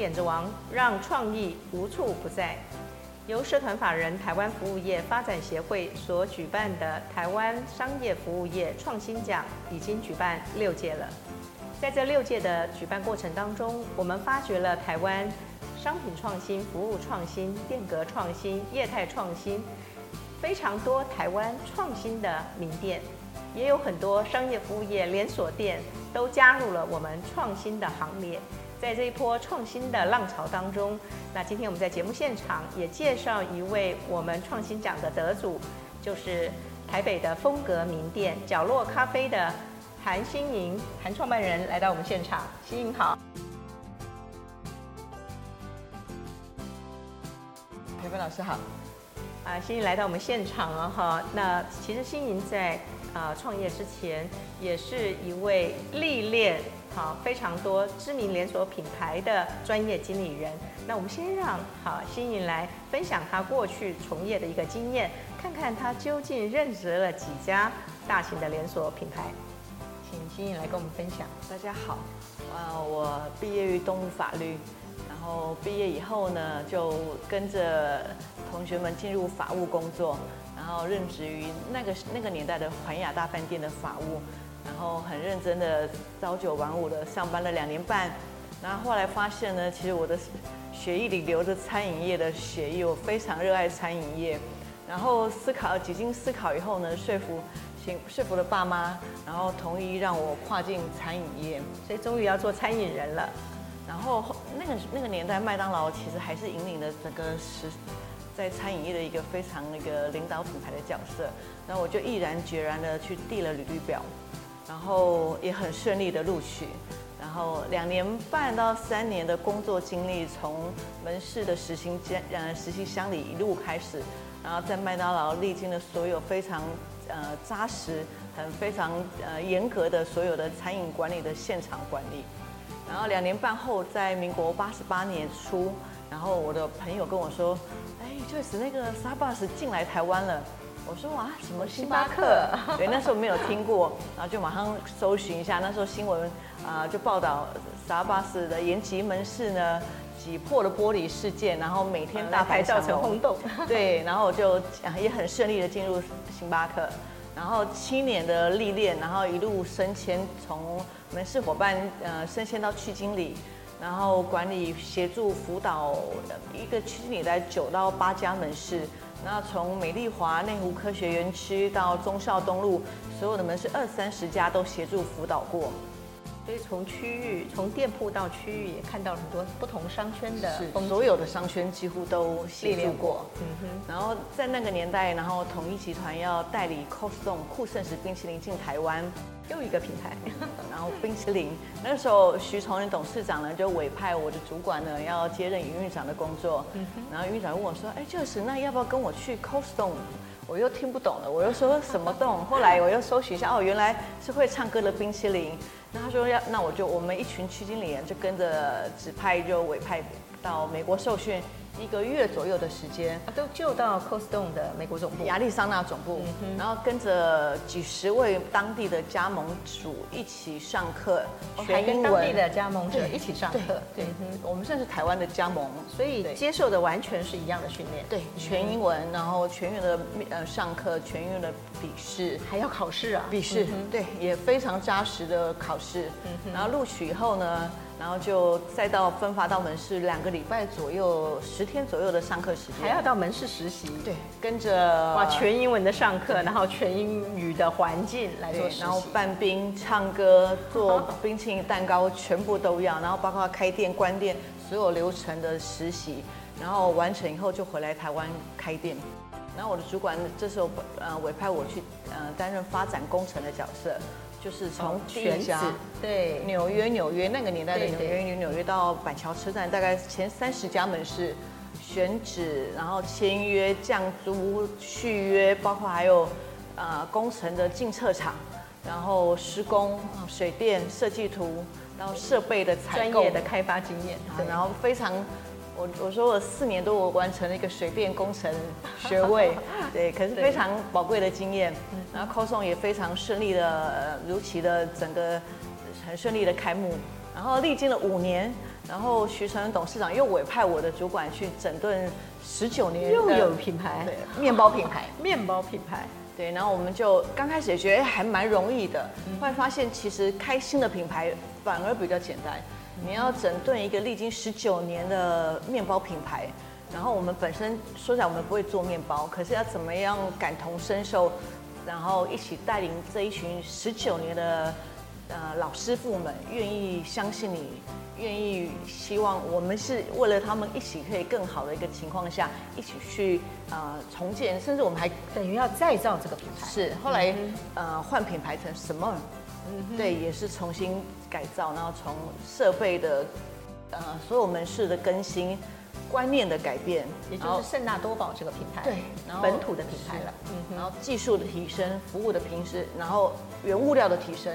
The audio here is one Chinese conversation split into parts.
点子王，让创意无处不在。由社团法人台湾服务业发展协会所举办的台湾商业服务业创新奖已经举办六届了。在这六届的举办过程当中，我们发掘了台湾商品创新、服务创新、变革创新、业态创新，非常多台湾创新的名店，也有很多商业服务业连锁店都加入了我们创新的行列。在这一波创新的浪潮当中，那今天我们在节目现场也介绍一位我们创新奖的得主，就是台北的风格名店角落咖啡的韩欣莹，韩创办人来到我们现场。欣莹好，培芬老师好。啊，欣莹来到我们现场了哈。那其实欣莹在啊创业之前，也是一位历练。好，非常多知名连锁品牌的专业经理人。那我们先让好新颖来分享他过去从业的一个经验，看看他究竟任职了几家大型的连锁品牌。请新颖来跟我们分享。大家好，呃，我毕业于东吴法律，然后毕业以后呢，就跟着同学们进入法务工作，然后任职于那个那个年代的环亚大饭店的法务。然后很认真的朝九晚五的上班了两年半，然后后来发现呢，其实我的血液里流着餐饮业的血液，我非常热爱餐饮业。然后思考几经思考以后呢，说服请说服了爸妈，然后同意让我跨进餐饮业，所以终于要做餐饮人了。然后那个那个年代，麦当劳其实还是引领了整个时在餐饮业的一个非常那个领导品牌的角色。那我就毅然决然的去递了履历表。然后也很顺利的录取，然后两年半到三年的工作经历，从门市的实习间呃实习箱里一路开始，然后在麦当劳历经了所有非常呃扎实、很非常呃严格的所有的餐饮管理的现场管理，然后两年半后，在民国八十八年初，然后我的朋友跟我说，哎，就是那个 Starbucks 进来台湾了。我说哇，什么星巴克？对，那时候没有听过，然后就马上搜寻一下。那时候新闻啊、呃，就报道 Starbucks 的延吉门市呢挤破了玻璃事件，然后每天大排造成轰动。对，然后我就也很顺利的进入星巴克，然后七年的历练，然后一路升迁，从门市伙伴呃升迁到区经理，然后管理协助辅导一个区经理在九到八家门市。那从美丽华内湖科学园区到忠孝东路，所有的门市二三十家都协助辅导过。所以从区域，从店铺到区域，也看到了很多不同商圈的，所有的商圈几乎都历练过。嗯哼。然后在那个年代，然后统一集团要代理 Stone 酷盛时冰淇淋进台湾。又一个品牌，然后冰淇淋，那个时候徐崇仁董事长呢就委派我的主管呢要接任营运长的工作，嗯然后营运长问我说，哎，就是那要不要跟我去 Stone？我又听不懂了，我又说什么洞？后来我又搜寻一下，哦，原来是会唱歌的冰淇淋。那他说要，那我就我们一群区经理人就跟着指派就委派到美国受训。一个月左右的时间，都就到 Cold Stone 的美国总部，亚利桑那总部，然后跟着几十位当地的加盟主一起上课，学英文。当地的加盟者一起上课，对，我们算是台湾的加盟，所以接受的完全是一样的训练，对，全英文，然后全员的呃上课，全员的笔试，还要考试啊，笔试，对，也非常扎实的考试，然后录取以后呢。然后就再到分发到门市两个礼拜左右，十天左右的上课时间，还要到门市实习。对，跟着哇，全英文的上课，然后全英语的环境来做实习，然后拌冰、唱歌、做冰淇淋蛋糕，全部都要。然后包括开店、关店所有流程的实习，然后完成以后就回来台湾开店。然后我的主管这时候呃委派我去呃担任发展工程的角色。就是从选址，对。纽约，纽约那个年代的纽约，纽约到板桥车站，大概前三十家门市选址，然后签约、降租、续约，包括还有呃工程的进测场，然后施工、水电设计图，然后设备的采购、专业的开发经验，然后非常。我我说我四年多我完成了一个水电工程学位，对，可是非常宝贵的经验。然后 Cold Stone 也非常顺利的，呃，如期的整个很顺利的开幕。然后历经了五年，然后徐承恩董事长又委派我的主管去整顿十九年又有品牌，对，面包品牌，面包品牌，对，然后我们就刚开始也觉得还蛮容易的，后来发现其实开新的品牌反而比较简单。你要整顿一个历经十九年的面包品牌，然后我们本身说起来我们不会做面包，可是要怎么样感同身受，然后一起带领这一群十九年的呃老师傅们，愿意相信你，愿意希望我们是为了他们一起可以更好的一个情况下，一起去呃重建，甚至我们还等于要再造这个品牌。是后来呃换品牌成什么？嗯，对，也是重新改造，然后从设备的，呃，所有门市的更新，观念的改变，也就是圣纳多宝这个品牌，对，然后本土的品牌了，嗯，然后技术的提升，服务的平时，然后原物料的提升，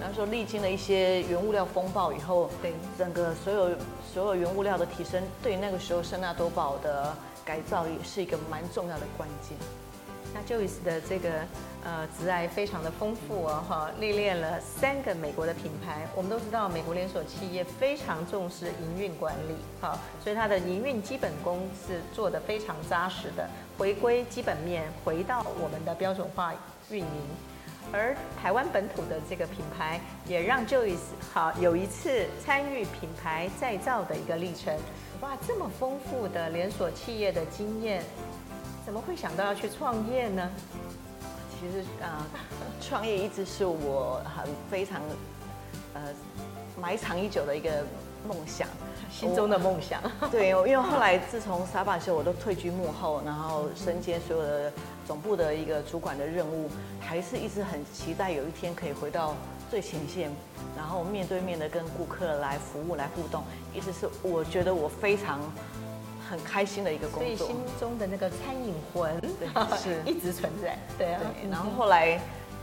然后说历经了一些原物料风暴以后，对，整个所有所有原物料的提升，对那个时候圣纳多宝的改造也是一个蛮重要的关键。那 Joyce 的这个呃职爱非常的丰富哦，哈，历练了三个美国的品牌。我们都知道，美国连锁企业非常重视营运管理，哈，所以它的营运基本功是做得非常扎实的，回归基本面，回到我们的标准化运营。而台湾本土的这个品牌，也让 Joyce 好有一次参与品牌再造的一个历程。哇，这么丰富的连锁企业的经验。怎么会想到要去创业呢？其实啊，创业一直是我很非常呃埋藏已久的一个梦想，心中的梦想。对，因为后来自从 Starbucks 时候，我都退居幕后，然后身兼所有的总部的一个主管的任务，还是一直很期待有一天可以回到最前线，然后面对面的跟顾客来服务、来互动，一直是我觉得我非常。很开心的一个工作，所以心中的那个餐饮魂对 是一直存在。对啊，对，然后后来，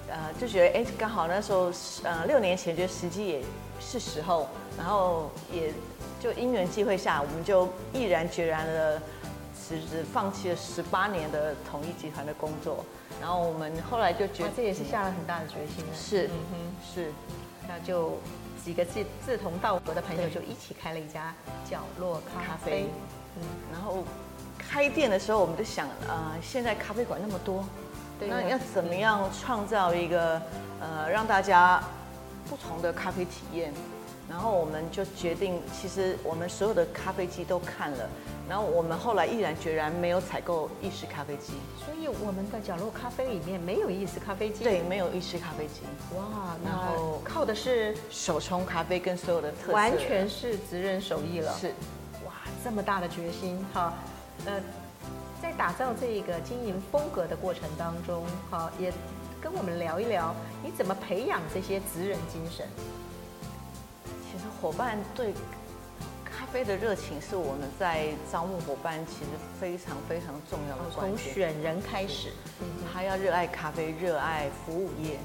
呃，就觉得哎，刚好那时候，呃，六年前觉得时机也是时候，然后也就因缘际会下，我们就毅然决然的辞职，放弃了十八年的统一集团的工作。然后我们后来就觉得，这也是下了很大的决心。是，嗯哼，是，那就几个志志同道合的朋友就一起开了一家角落咖啡。嗯，然后开店的时候，我们就想，呃，现在咖啡馆那么多，对，那你要怎么样创造一个，呃，让大家不同的咖啡体验？然后我们就决定，其实我们所有的咖啡机都看了，然后我们后来毅然决然没有采购意式咖啡机，所以我们的角落咖啡里面没有意式咖啡机，对，没有意式咖啡机。哇，然后靠的是手冲咖啡跟所有的特色，完全是职人手艺了，是。这么大的决心，哈，呃，在打造这个经营风格的过程当中，哈，也跟我们聊一聊，你怎么培养这些职人精神？其实伙伴对咖啡的热情是我们在招募伙伴其实非常非常重要的。从选人开始，他要热爱咖啡，热爱服务业。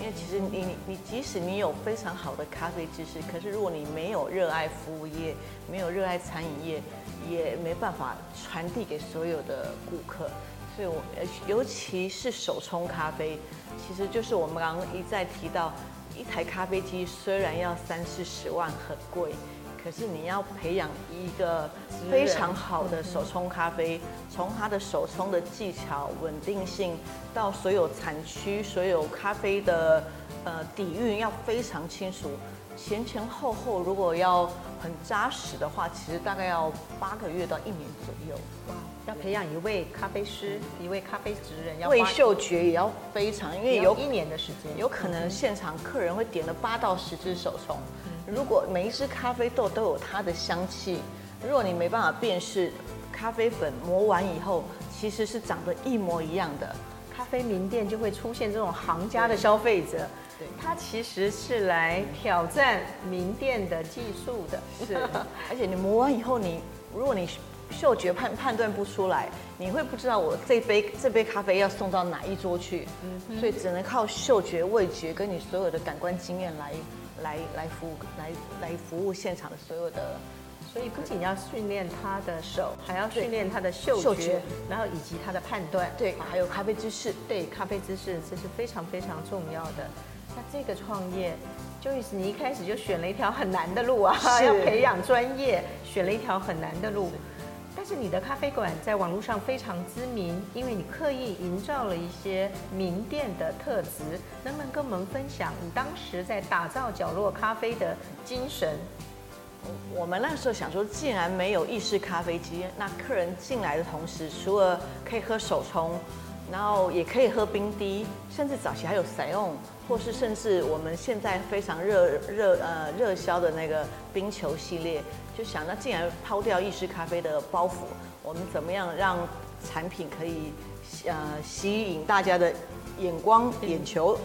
因为其实你你你即使你有非常好的咖啡知识，可是如果你没有热爱服务业，没有热爱餐饮业，也没办法传递给所有的顾客。所以我尤其是手冲咖啡，其实就是我们刚刚一再提到，一台咖啡机虽然要三四十万很贵。可是你要培养一个非常好的手冲咖啡，从它的手冲的技巧、稳定性，到所有产区、所有咖啡的呃底蕴要非常清楚，前前后后如果要很扎实的话，其实大概要八个月到一年左右。哇，要培养一位咖啡师，一位咖啡职人，要味嗅觉也要非常，因为有一年的时间，有可能现场客人会点了八到十支手冲。如果每一只咖啡豆都有它的香气，如果你没办法辨识咖啡粉磨完以后其实是长得一模一样的，咖啡名店就会出现这种行家的消费者，对，他其实是来挑战名店的技术的，是，而且你磨完以后你，你如果你嗅觉判判断不出来，你会不知道我这杯这杯咖啡要送到哪一桌去，嗯，所以只能靠嗅觉、味觉跟你所有的感官经验来。来来服务来来服务现场的所有的，所以不仅要训练他的手，还要训练他的嗅觉，嗅觉，然后以及他的判断，对，还有咖啡知识，对，咖啡知识这是非常非常重要的。那这个创业 Joyce，你一开始就选了一条很难的路啊，要培养专业，选了一条很难的路。但是你的咖啡馆在网络上非常知名，因为你刻意营造了一些名店的特质，能不能跟我们分享你当时在打造角落咖啡的精神？我们那时候想说，既然没有意式咖啡机，那客人进来的同时，除了可以喝手冲，然后也可以喝冰滴，甚至早期还有塞翁，或是甚至我们现在非常热热呃热销的那个冰球系列，就想那既然抛掉意式咖啡的包袱，我们怎么样让产品可以呃吸引大家的眼光眼球？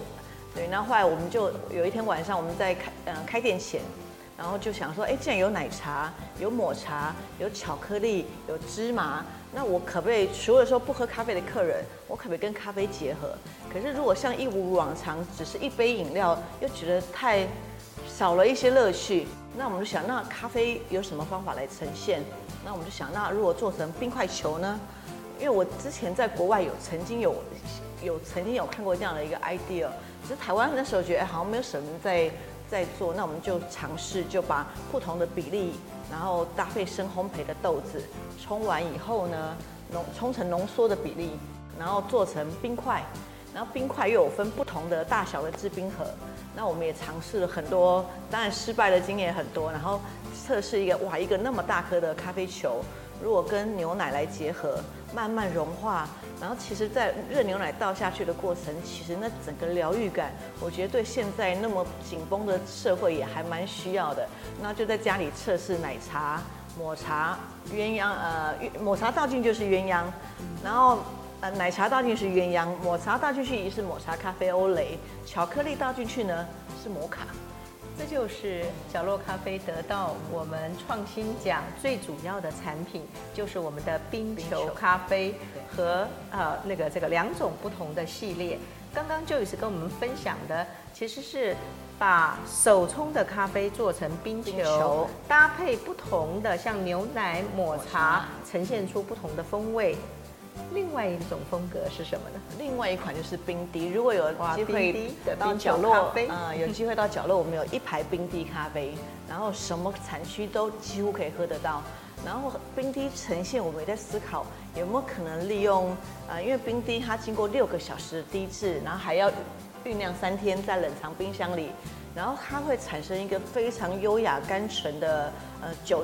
对，那后来我们就有一天晚上我们在开呃开店前。然后就想说，哎，既然有奶茶、有抹茶、有巧克力、有芝麻，那我可不可以除了说不喝咖啡的客人，我可不可以跟咖啡结合？可是如果像一如往常，只是一杯饮料，又觉得太少了一些乐趣。那我们就想，那咖啡有什么方法来呈现？那我们就想，那如果做成冰块球呢？因为我之前在国外有曾经有有曾经有看过这样的一个 idea，只是台湾那时候觉得，哎，好像没有什么在。在做，那我们就尝试就把不同的比例，然后搭配深烘焙的豆子，冲完以后呢，浓冲成浓缩的比例，然后做成冰块，然后冰块又有分不同的大小的制冰盒，那我们也尝试了很多，当然失败的经验很多，然后测试一个哇，一个那么大颗的咖啡球，如果跟牛奶来结合，慢慢融化。然后其实，在热牛奶倒下去的过程，其实那整个疗愈感，我觉得对现在那么紧绷的社会也还蛮需要的。那就在家里测试奶茶、抹茶、鸳鸯，呃，抹茶倒进就是鸳鸯，然后呃奶茶倒进去是鸳鸯，抹茶倒进去也是抹茶咖啡欧蕾，巧克力倒进去呢是摩卡。这就是角落咖啡得到我们创新奖最主要的产品，就是我们的冰球咖啡和呃那个这个两种不同的系列。刚刚 Joyce 跟我们分享的，其实是把手冲的咖啡做成冰球，冰球搭配不同的像牛奶、抹茶，呈现出不同的风味。另外一种风格是什么呢？另外一款就是冰滴。如果有机会到角落，嗯，有机会到角落，我们有一排冰滴咖啡，然后什么产区都几乎可以喝得到。然后冰滴呈现，我们也在思考有没有可能利用，呃，因为冰滴它经过六个小时的滴制，然后还要酝酿三天在冷藏冰箱里，然后它会产生一个非常优雅甘醇的呃酒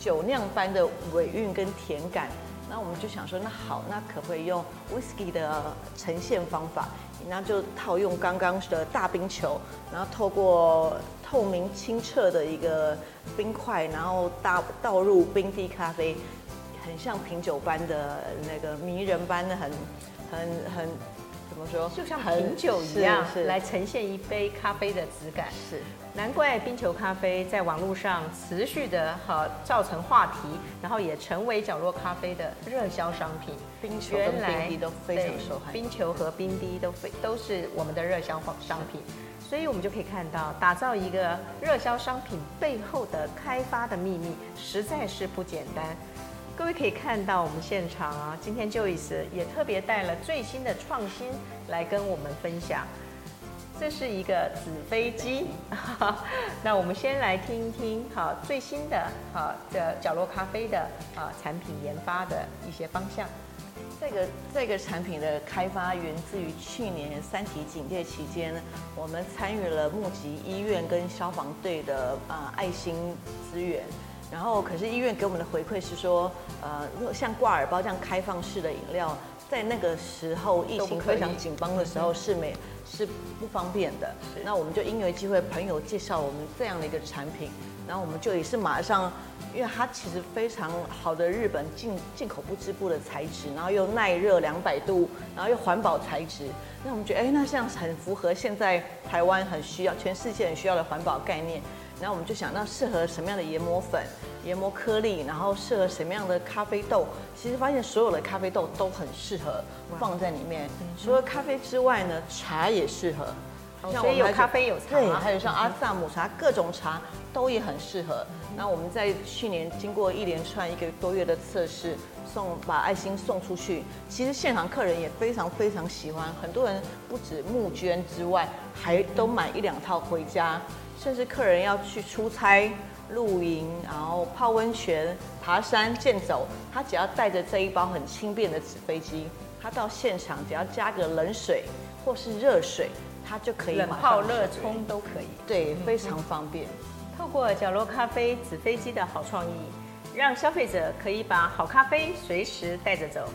酒酿般的尾韵跟甜感。那我们就想说，那好，那可不可以用 whisky 的呈现方法？那就套用刚刚的大冰球，然后透过透明清澈的一个冰块，然后倒倒入冰滴咖啡，很像品酒般的那个迷人般的很很很怎么说？就像品酒一样，来呈现一杯咖啡的质感。是。难怪冰球咖啡在网络上持续的哈造成话题，然后也成为角落咖啡的热销商品。冰球跟冰滴都非常受欢迎。冰球和冰滴都非都是我们的热销商品，所以我们就可以看到，打造一个热销商品背后的开发的秘密实在是不简单。各位可以看到我们现场啊，今天 Joyce 也特别带了最新的创新来跟我们分享。这是一个纸飞机，那我们先来听一听好最新的好的角落咖啡的啊产品研发的一些方向。这个这个产品的开发源自于去年三级警戒期间，我们参与了募集医院跟消防队的啊爱心资源，然后可是医院给我们的回馈是说，呃，如果像挂耳包这样开放式的饮料，在那个时候疫情非常紧绷的时候是没。是不方便的，那我们就因为机会，朋友介绍我们这样的一个产品，然后我们就也是马上，因为它其实非常好的日本进进口不织布的材质，然后又耐热两百度，然后又环保材质，那我们觉得，哎，那这样很符合现在台湾很需要，全世界很需要的环保概念。然后我们就想，那适合什么样的研磨粉、研磨颗粒，然后适合什么样的咖啡豆？其实发现所有的咖啡豆都很适合放在里面。除了咖啡之外呢，茶也适合。所以有咖啡有茶，对，还有像阿萨姆茶，各种茶都也很适合。那我们在去年经过一连串一个多月的测试，送把爱心送出去，其实现场客人也非常非常喜欢，很多人不止募捐之外，还都买一两套回家，甚至客人要去出差、露营，然后泡温泉、爬山、健走，他只要带着这一包很轻便的纸飞机，他到现场只要加个冷水或是热水，他就可以冷泡热冲都可以，对，非常方便。透过角落咖啡纸飞机的好创意。让消费者可以把好咖啡随时带着走，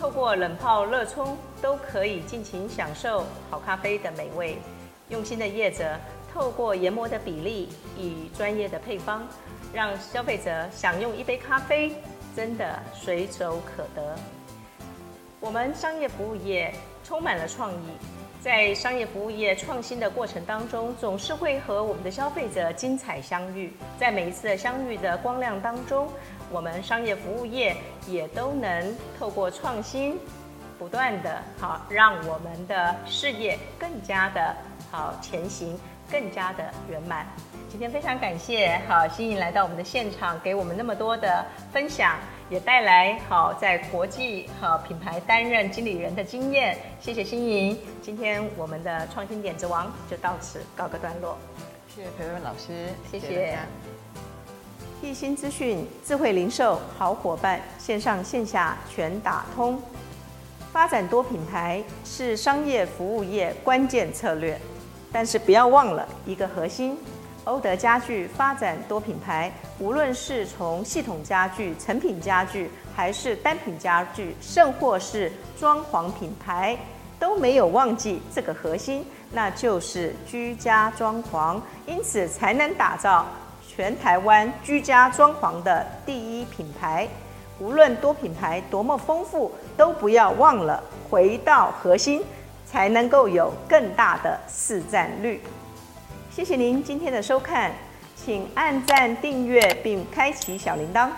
透过冷泡热冲都可以尽情享受好咖啡的美味。用心的业者透过研磨的比例与专业的配方，让消费者享用一杯咖啡真的随手可得。我们商业服务业充满了创意。在商业服务业创新的过程当中，总是会和我们的消费者精彩相遇。在每一次的相遇的光亮当中，我们商业服务业也都能透过创新，不断的好，让我们的事业更加的好前行，更加的圆满。今天非常感谢好欣莹来到我们的现场，给我们那么多的分享。也带来好在国际好品牌担任经理人的经验，谢谢欣莹。今天我们的创新点子王就到此告个段落。谢谢培文老师，谢谢。易鑫资讯智慧零售好伙伴，线上线下全打通，发展多品牌是商业服务业关键策略，但是不要忘了一个核心。欧德家具发展多品牌，无论是从系统家具、成品家具，还是单品家具，甚或是装潢品牌，都没有忘记这个核心，那就是居家装潢，因此才能打造全台湾居家装潢的第一品牌。无论多品牌多么丰富，都不要忘了回到核心，才能够有更大的市占率。谢谢您今天的收看，请按赞、订阅并开启小铃铛。